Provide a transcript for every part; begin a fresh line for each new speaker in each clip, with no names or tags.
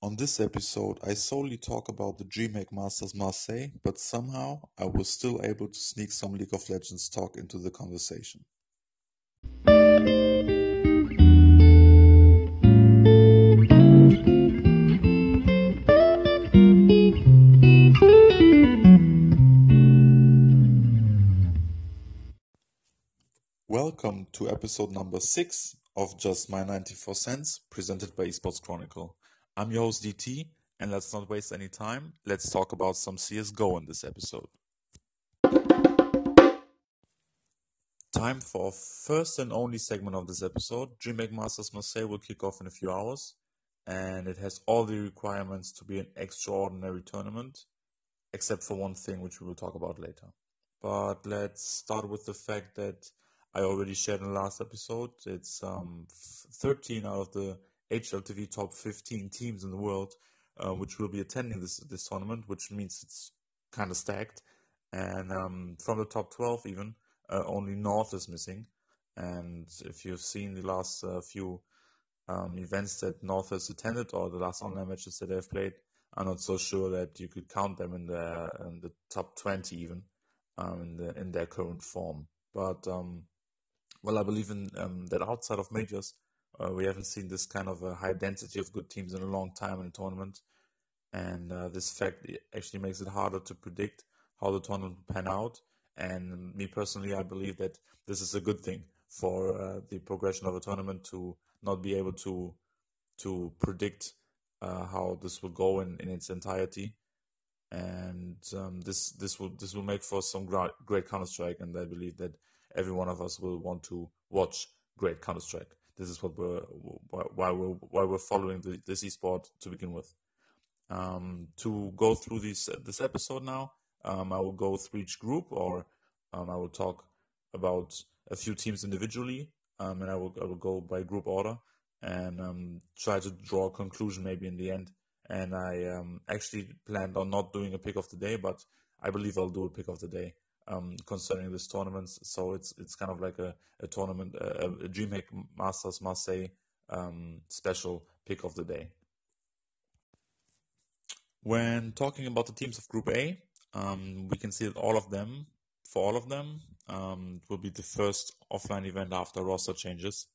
On this episode, I solely talk about the DreamHack Masters Marseille, but somehow I was still able to sneak some League of Legends talk into the conversation. Welcome to episode number 6 of Just My 94 Cents, presented by Esports Chronicle. I'm your host DT, and let's not waste any time. Let's talk about some CSGO in this episode. Time for our first and only segment of this episode. DreamHack Masters Marseille will kick off in a few hours, and it has all the requirements to be an extraordinary tournament, except for one thing, which we will talk about later. But let's start with the fact that I already shared in the last episode. It's um, 13 out of the HLTV top 15 teams in the world, uh, which will be attending this this tournament, which means it's kind of stacked. And um, from the top 12, even uh, only North is missing. And if you've seen the last uh, few um, events that North has attended or the last online matches that they've played, I'm not so sure that you could count them in the in the top 20 even um, in the in their current form. But um, well, I believe in um, that outside of majors, uh, we haven't seen this kind of a high density of good teams in a long time in a tournament, and uh, this fact actually makes it harder to predict how the tournament will pan out. And me personally, I believe that this is a good thing for uh, the progression of a tournament to not be able to to predict uh, how this will go in, in its entirety. And um, this this will this will make for some great, great Counter Strike, and I believe that every one of us will want to watch great Counter Strike this is what we're why we're why we're following the, this esport to begin with. Um, to go through this this episode now, um, I will go through each group, or um, I will talk about a few teams individually, um, and I will I will go by group order and um, try to draw a conclusion maybe in the end. And I um, actually planned on not doing a pick of the day, but I believe I'll do a pick of the day um, concerning this tournament. So it's it's kind of like a, a tournament, a, a Masters Marseille um, special pick of the day. When talking about the teams of Group A, um, we can see that all of them, for all of them, um, will be the first offline event after roster changes.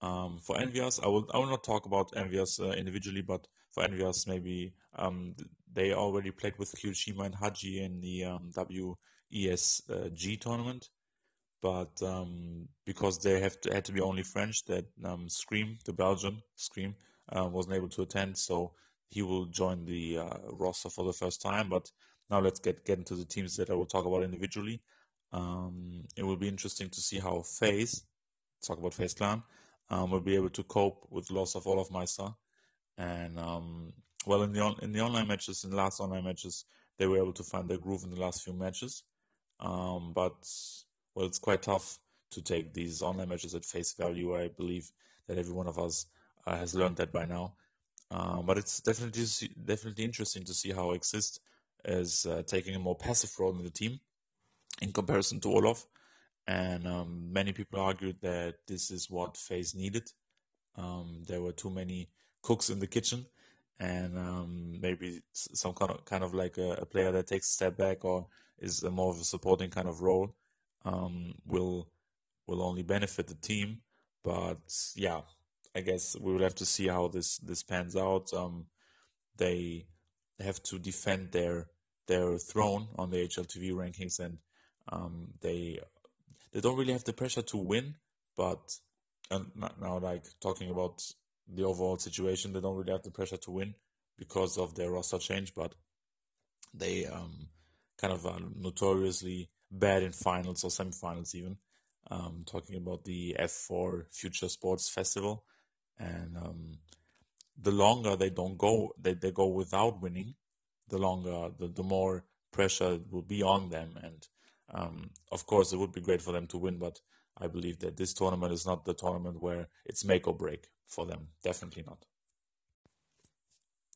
Um, for EnVyUs, I will I will not talk about EnVyUs uh, individually, but for EnVyUs, maybe um, they already played with Kioshima and Haji in the um, W ESG tournament, but um, because they have to, had to be only French, that um, Scream, the Belgian Scream, uh, wasn't able to attend, so he will join the uh, roster for the first time. But now let's get get into the teams that I will talk about individually. Um, it will be interesting to see how FaZe, talk about FaZe Clan, um, will be able to cope with loss of olofmeister. And um, well, in the on, in the online matches, in the last online matches, they were able to find their groove in the last few matches. Um, but well, it's quite tough to take these online matches at face value. I believe that every one of us uh, has learned that by now. Um, but it's definitely definitely interesting to see how xizt is uh, taking a more passive role in the team in comparison to olof. And um, many people argued that this is what FaZe needed. Um, there were too many cooks in the kitchen, and um, maybe some kind of kind of like a, a, player that takes a step back or is a more of a supporting kind of role um, will will only benefit the team. But yeah, I guess we will have to see how this this pans out. Um, they have to defend their their throne on the HLTV rankings, and um, they they don't really have the pressure to win. But and now, like talking about the overall situation, they don't really have the pressure to win because of their roster change. But they um, kind of uh, notoriously bad in finals or semifinals even. Um, talking about the V4 Future Sports Festival, and um, the longer they don't go, they, they go without winning, the longer, the, the more pressure will be on them. And um, of course, it would be great for them to win, but I believe that this tournament is not the tournament where it's make or break for them. Definitely not.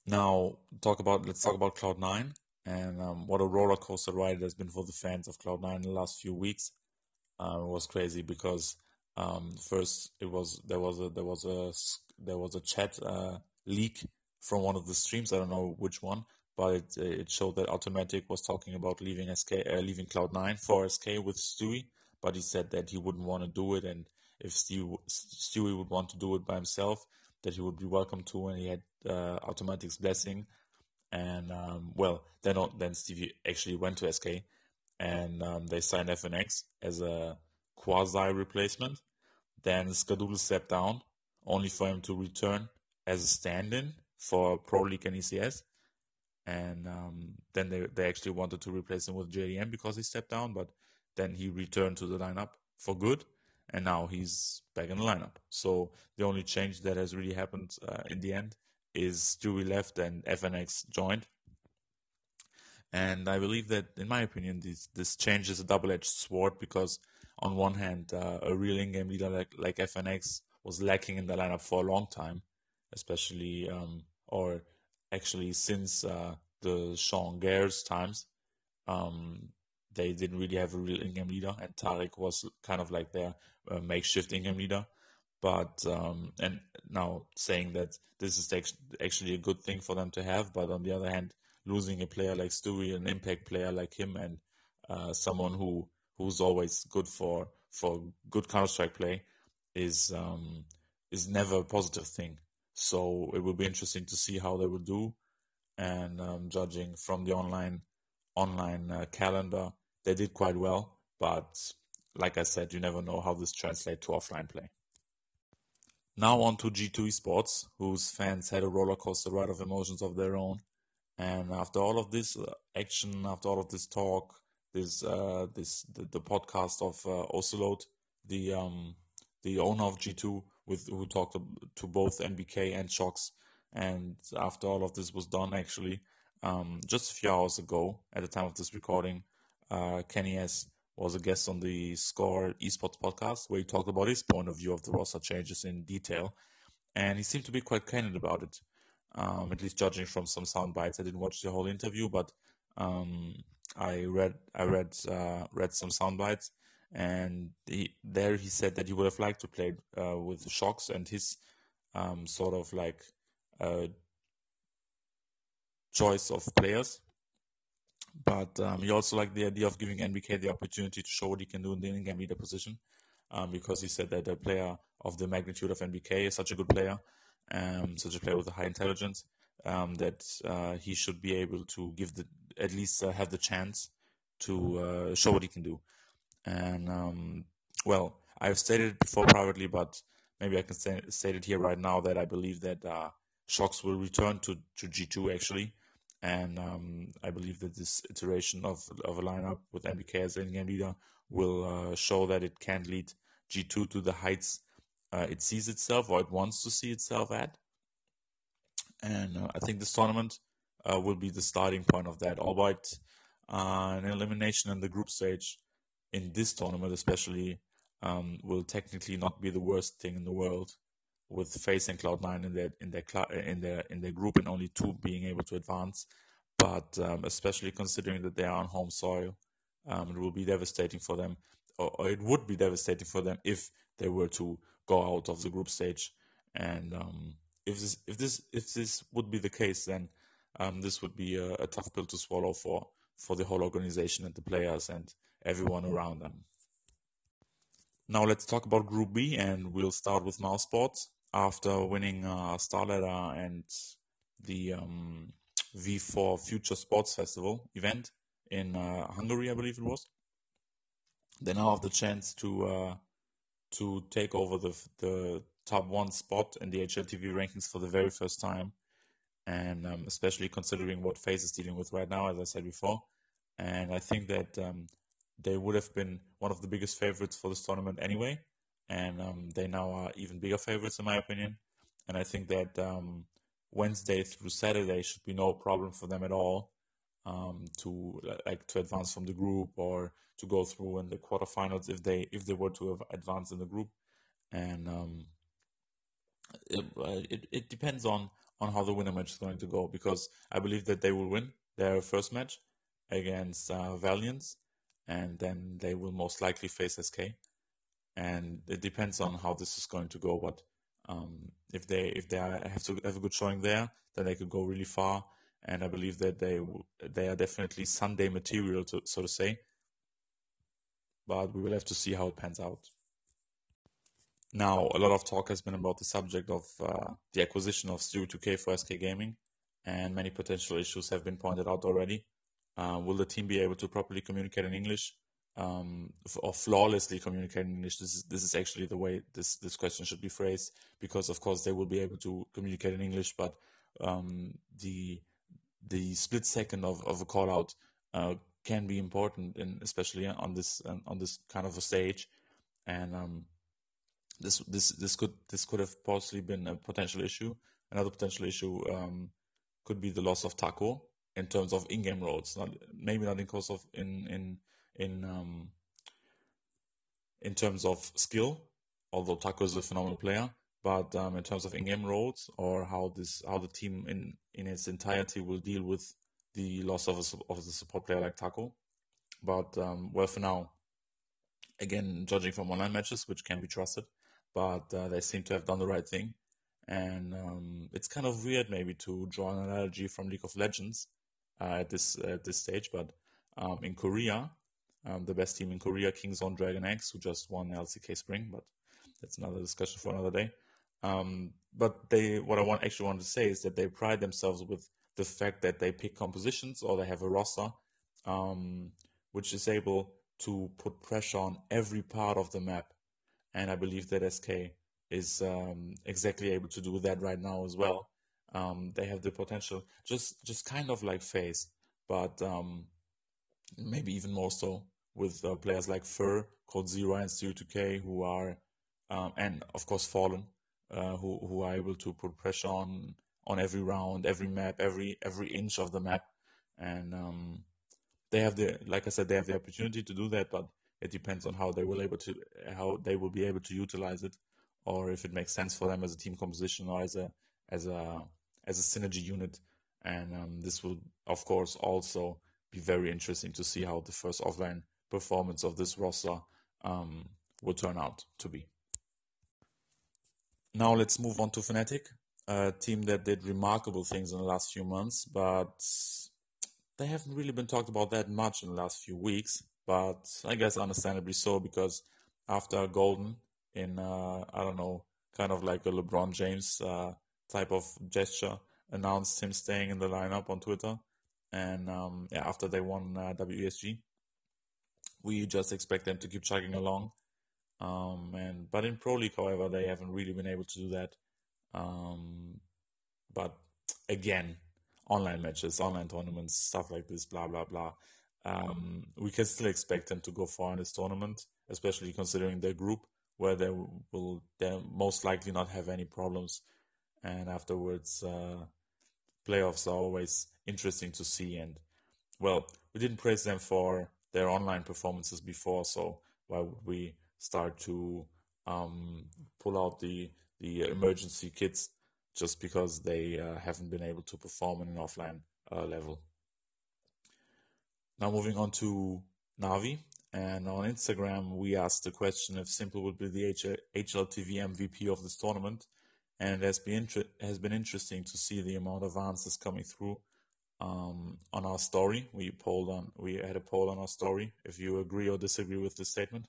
Now, talk about let's talk about Cloud Nine and um, what a roller coaster ride it has been for the fans of Cloud9 in the last few weeks. Uh, it was crazy because um, first it was there was a there was a there was a chat uh, leak from one of the streams. I don't know which one, but it, it showed that autimatic was talking about leaving SK, uh, leaving Cloud9 for SK with Stewie, but he said that he wouldn't want to do it, and if Stewie, Stewie would want to do it by himself, that he would be welcome to, and he had uh, autimatic's blessing. And um, well, then then Stewie actually went to SK, and um, they signed FNX as a quasi replacement. Then Skadoodle stepped down, only for him to return as a stand-in for Pro League and ECS. And um, then they, they actually wanted to replace him with JDM because he stepped down, but then he returned to the lineup for good, and now he's back in the lineup. So the only change that has really happened uh, in the end is Stewie left and FNX joined. And I believe that, in my opinion, this this change is a double-edged sword because, on one hand, uh, a real in-game leader like like FNX was lacking in the lineup for a long time, especially um, or actually since uh, the Sean Gares times. Um, they didn't really have a real in-game leader, and tarik was kind of like their uh, makeshift in-game leader. But um, and now saying that this is actually a good thing for them to have, but on the other hand, losing a player like Stewie, an impact player like him, and uh, someone who who's always good for for good Counter Strike play, is um, is never a positive thing. So it will be interesting to see how they will do. And um, judging from the online online uh, calendar, they did quite well. But like I said, you never know how this translates to offline play. Now on to G2 Esports, whose fans had a rollercoaster ride of emotions of their own. And after all of this uh, action, after all of this talk, this uh, this the, the podcast of uh, Ocelote, the um, the owner of G2, with who talked to both NBK and Shox. And after all of this was done, actually, um, just a few hours ago, at the time of this recording, uh, Kenny S was a guest on the Score Esports podcast, where he talked about his point of view of the roster changes in detail, and he seemed to be quite candid about it. Um, at least judging from some sound bites, I didn't watch the whole interview, but um, I read I read uh, read some sound bites, and he, there he said that he would have liked to play uh, with Shox and his um, sort of like uh, choice of players. But um, he also liked the idea of giving NBK the opportunity to show what he can do in the in-game leader position, um, because he said that a player of the magnitude of NBK is such a good player, um, such a player with a high intelligence, um, that uh, he should be able to give the at least uh, have the chance to uh, show what he can do. And um, well, I've stated it before privately, but maybe I can say, state it here right now that I believe that uh, Shox will return to, to G2 actually. And um, I believe that this iteration of, of a lineup with NBK as in-game leader will uh, show that it can lead G2 to the heights uh, it sees itself or it wants to see itself at. And uh, I think this tournament uh, will be the starting point of that, albeit uh, an elimination in the group stage in this tournament, especially, um, will technically not be the worst thing in the world, with FaZe and Cloud9 in their in their cl- in their in their group and only two being able to advance. But um, especially considering that they are on home soil, um, it will be devastating for them, or, or, it would be devastating for them if they were to go out of the group stage. And um, if this if this if this would be the case, then um, this would be a, a tough pill to swallow for for the whole organization and the players and everyone around them. Now let's talk about Group B, and we'll start with Mousesports. After winning uh, Starladder and the um, V4 Future Sports Festival event in uh, Hungary, I believe it was, they now have the chance to uh, to take over the the top one spot in the HLTV rankings for the very first time, and um, especially considering what FaZe is dealing with right now, as I said before. And I think that um, they would have been one of the biggest favorites for this tournament anyway, and um, they now are even bigger favorites in my opinion. And I think that um, Wednesday through Saturday should be no problem for them at all um, to like to advance from the group or to go through in the quarterfinals if they if they were to advance in the group. And um, it, uh, it it depends on on how the winner match is going to go because I believe that they will win their first match against uh, and then they will most likely face SK. And it depends on how this is going to go, but Um, if they if they have to have a good showing there, then they could go really far. And I believe that they they are definitely Sunday material, to, so to say. But we will have to see how it pans out. Now, a lot of talk has been about the subject of uh, the acquisition of Stewie 2K for SK Gaming, and many potential issues have been pointed out already. Uh, will the team be able to properly communicate in English? Um, or flawlessly communicate in English. This is this is actually the way this this question should be phrased because of course they will be able to communicate in English, but um, the the split second of, of a call out uh, can be important, and especially on this on this kind of a stage, and um, this this this could this could have possibly been a potential issue. Another potential issue um, could be the loss of Taco in terms of in-game roles, not maybe not in course of in in in um, in terms of skill, although Taco is a phenomenal player, but um, in terms of in-game roles or how this how the team in in its entirety will deal with the loss of a, of the support player like Taco. But um, well, for now, again, judging from online matches, which can be trusted, but uh, they seem to have done the right thing. And um, it's kind of weird, maybe, to draw an analogy from League of Legends uh, at this at this stage. But um, in Korea, um, the best team in Korea, Kingzone DragonX, who just won LCK Spring, but that's another discussion for another day. Um, but they, what I want actually want to say is that they pride themselves with the fact that they pick compositions or they have a roster um, which is able to put pressure on every part of the map, and I believe that SK is um, exactly able to do that right now as well. Um, they have the potential, just just kind of like FaZe, but um, maybe even more so with uh, players like fer, coldzera, and Stewie2K, who are, um, and of course Fallen, uh, who who are able to put pressure on on every round, every map, every every inch of the map, and um, they have the like I said, they have the opportunity to do that, but it depends on how they will able to how they will be able to utilize it, or if it makes sense for them as a team composition or as a as a as a synergy unit, and um, this will of course also be very interesting to see how the first offline performance of this roster um, will turn out to be. Now let's move on to Fnatic, a team that did remarkable things in the last few months, but they haven't really been talked about that much in the last few weeks. But I guess understandably so, because after Golden in uh, I don't know, kind of like a LeBron James uh, type of gesture, announced him staying in the lineup on Twitter, and um, yeah, after they won uh, WESG, we just expect them to keep chugging along. Um, and but in Pro League, however, they haven't really been able to do that. Um, but again, online matches, online tournaments, stuff like this, blah blah blah. Um, we can still expect them to go far in this tournament, especially considering their group, where they will they most likely not have any problems. And afterwards, uh, playoffs are always interesting to see. And well, we didn't praise them for their online performances before, so why would we start to um, pull out the the emergency kits just because they uh, haven't been able to perform in an offline uh, level? Now moving on to Navi, and on Instagram we asked the question if s1mple would be the HLTV MVP of this tournament, and it has been inter- has been interesting to see the amount of answers coming through um, on our story. We polled on we had a poll on our story if you agree or disagree with this statement,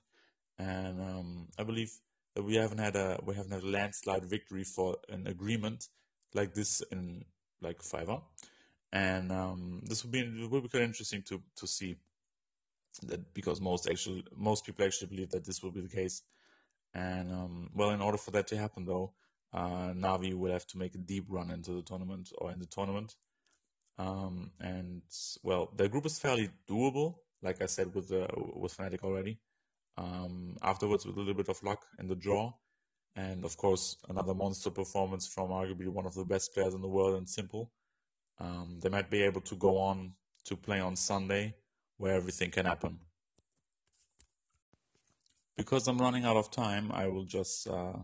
and um, I believe that we haven't had a we haven't had a landslide victory for an agreement like this in like Fiverr, and um, this will be it will be quite interesting to to see that because most actually most people actually believe that this will be the case, and um, well, in order for that to happen though. Uh, Navi will have to make a deep run into the tournament or in the tournament, um, and well, the group is fairly doable, like I said with the with Fnatic already. Um, afterwards, with a little bit of luck in the draw, and of course another monster performance from arguably one of the best players in the world in s1mple. Um, they might be able to go on to play on Sunday, where everything can happen. Because I'm running out of time, I will just uh,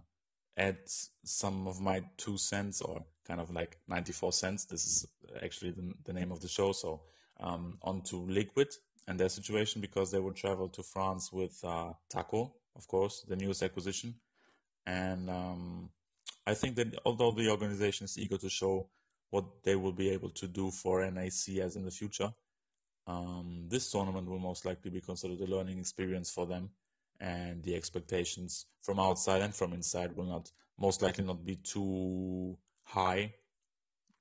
add some of my two cents or kind of like 94 cents. This is actually the, the name of the show. So um, onto Liquid and their situation because they will travel to France with uh, Taco, of course, the newest acquisition. And um, I think that although the organization is eager to show what they will be able to do for NAC as in the future, um, this tournament will most likely be considered a learning experience for them, and the expectations from outside and from inside will not most likely not be too high.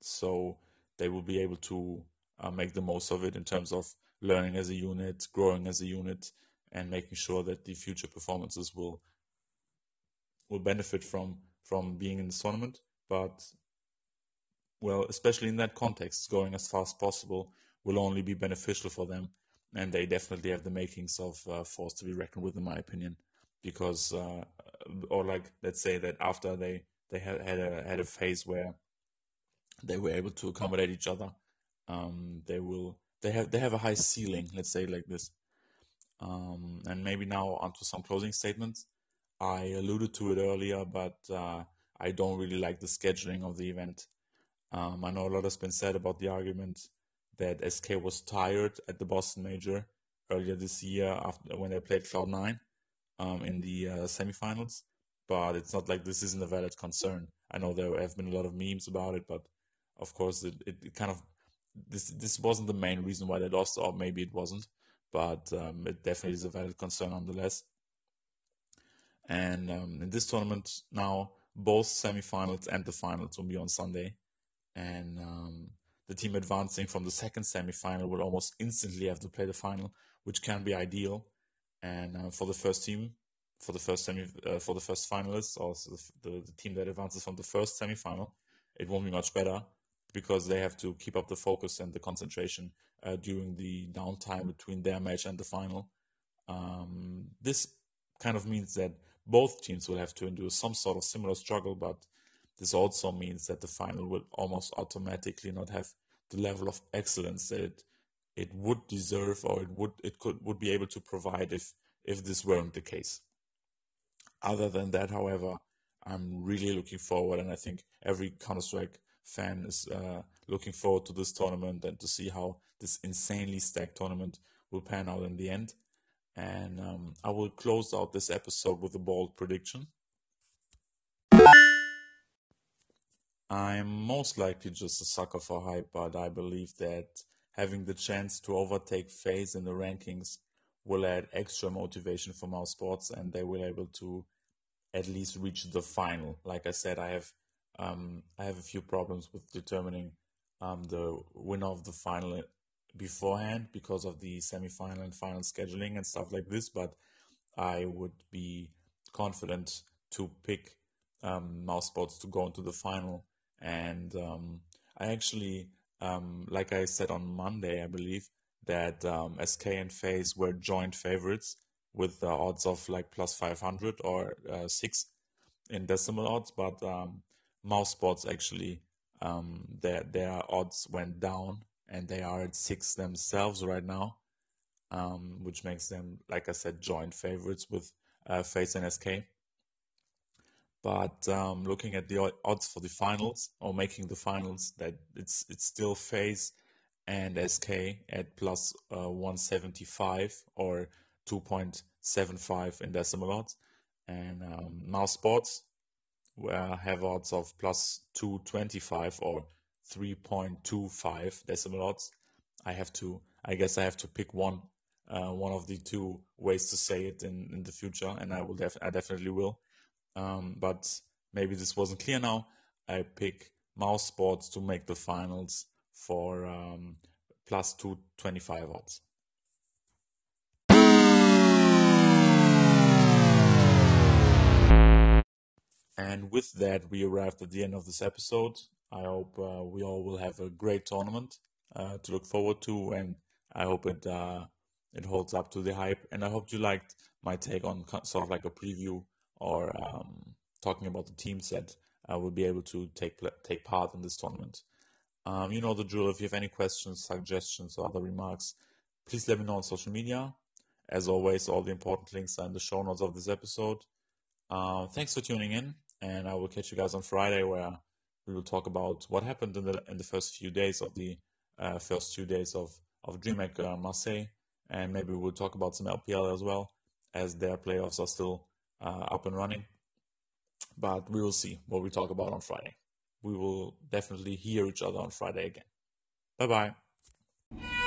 So they will be able to uh, make the most of it in terms of learning as a unit, growing as a unit, and making sure that the future performances will will benefit from from being in the tournament. But well, especially in that context, going as fast as possible will only be beneficial for them, and they definitely have the makings of uh, force to be reckoned with, in my opinion. Because, uh, or like, let's say that after they they had had a had a phase where they were able to accommodate each other, um, they will they have they have a high ceiling. Let's say like this. Um, and maybe now onto some closing statements. I alluded to it earlier, but uh, I don't really like the scheduling of the event. Um, I know a lot has been said about the argument that SK was tired at the Boston Major earlier this year after when they played Cloud9 um, in the uh, semifinals, but it's not like this isn't a valid concern. I know there have been a lot of memes about it, but of course it, it, it kind of this this wasn't the main reason why they lost, or maybe it wasn't, but um, it definitely is a valid concern nonetheless. And um, in this tournament now, both semifinals and the finals will be on Sunday, and um, the team advancing from the second semifinal will almost instantly have to play the final, which can be ideal. And uh, for the first team, for the first semi, uh, for the first finalists, or the, the, team that advances from the first semifinal, it won't be much better because they have to keep up the focus and the concentration uh, during the downtime between their match and the final. Um, this kind of means that both teams will have to endure some sort of similar struggle, but this also means that the final will almost automatically not have the level of excellence that it, it would deserve or it would it could would be able to provide if if this weren't the case. Other than that, however, I'm really looking forward, and I think every Counter Strike fan is uh, looking forward to this tournament and to see how this insanely stacked tournament will pan out in the end. And um, I will close out this episode with a bold prediction. I'm most likely just a sucker for hype, but I believe that having the chance to overtake FaZe in the rankings will add extra motivation for mousesports and they will able to at least reach the final. Like I said, I have um, I have a few problems with determining um, the winner of the final beforehand because of the semi-final and final scheduling and stuff like this. But I would be confident to pick um, mousesports to go into the final and um, I actually, um, like I said on Monday, I believe that um, SK and FaZe were joint favorites with the odds of like plus 500 or uh, six in decimal odds, but um, mousesports actually um, their their odds went down and they are at six themselves right now, um, which makes them, like I said, joint favorites with uh, FaZe and SK. But um, looking at the odds for the finals or making the finals, that it's it's still FaZe and SK at plus, uh, 175 or 2.75 in decimal odds, and um, mousesports where have odds of plus 225 or 3.25 decimal odds. I have to, I guess, I have to pick one, uh, one of the two ways to say it in, in the future, and I will def- I definitely will. Um, but maybe this wasn't clear now. I pick mousesports to make the finals for um, plus 225 odds. And with that, we arrived at the end of this episode. I hope uh, we all will have a great tournament uh, to look forward to, and I hope it uh, it holds up to the hype. And I hope you liked my take on sort of like a preview or um, talking about the teams that uh, will be able to take take part in this tournament. Um, you know the drill. If you have any questions, suggestions, or other remarks, please let me know on social media. As always, all the important links are in the show notes of this episode. Uh, thanks for tuning in, and I will catch you guys on Friday, where we will talk about what happened in the in the first few days of the uh, first two days of of DreamHack uh, Marseille, and maybe we'll talk about some LPL as well, as their playoffs are still uh, up and running. but we will see what we talk about on Friday. We will definitely hear each other on Friday again. Bye bye.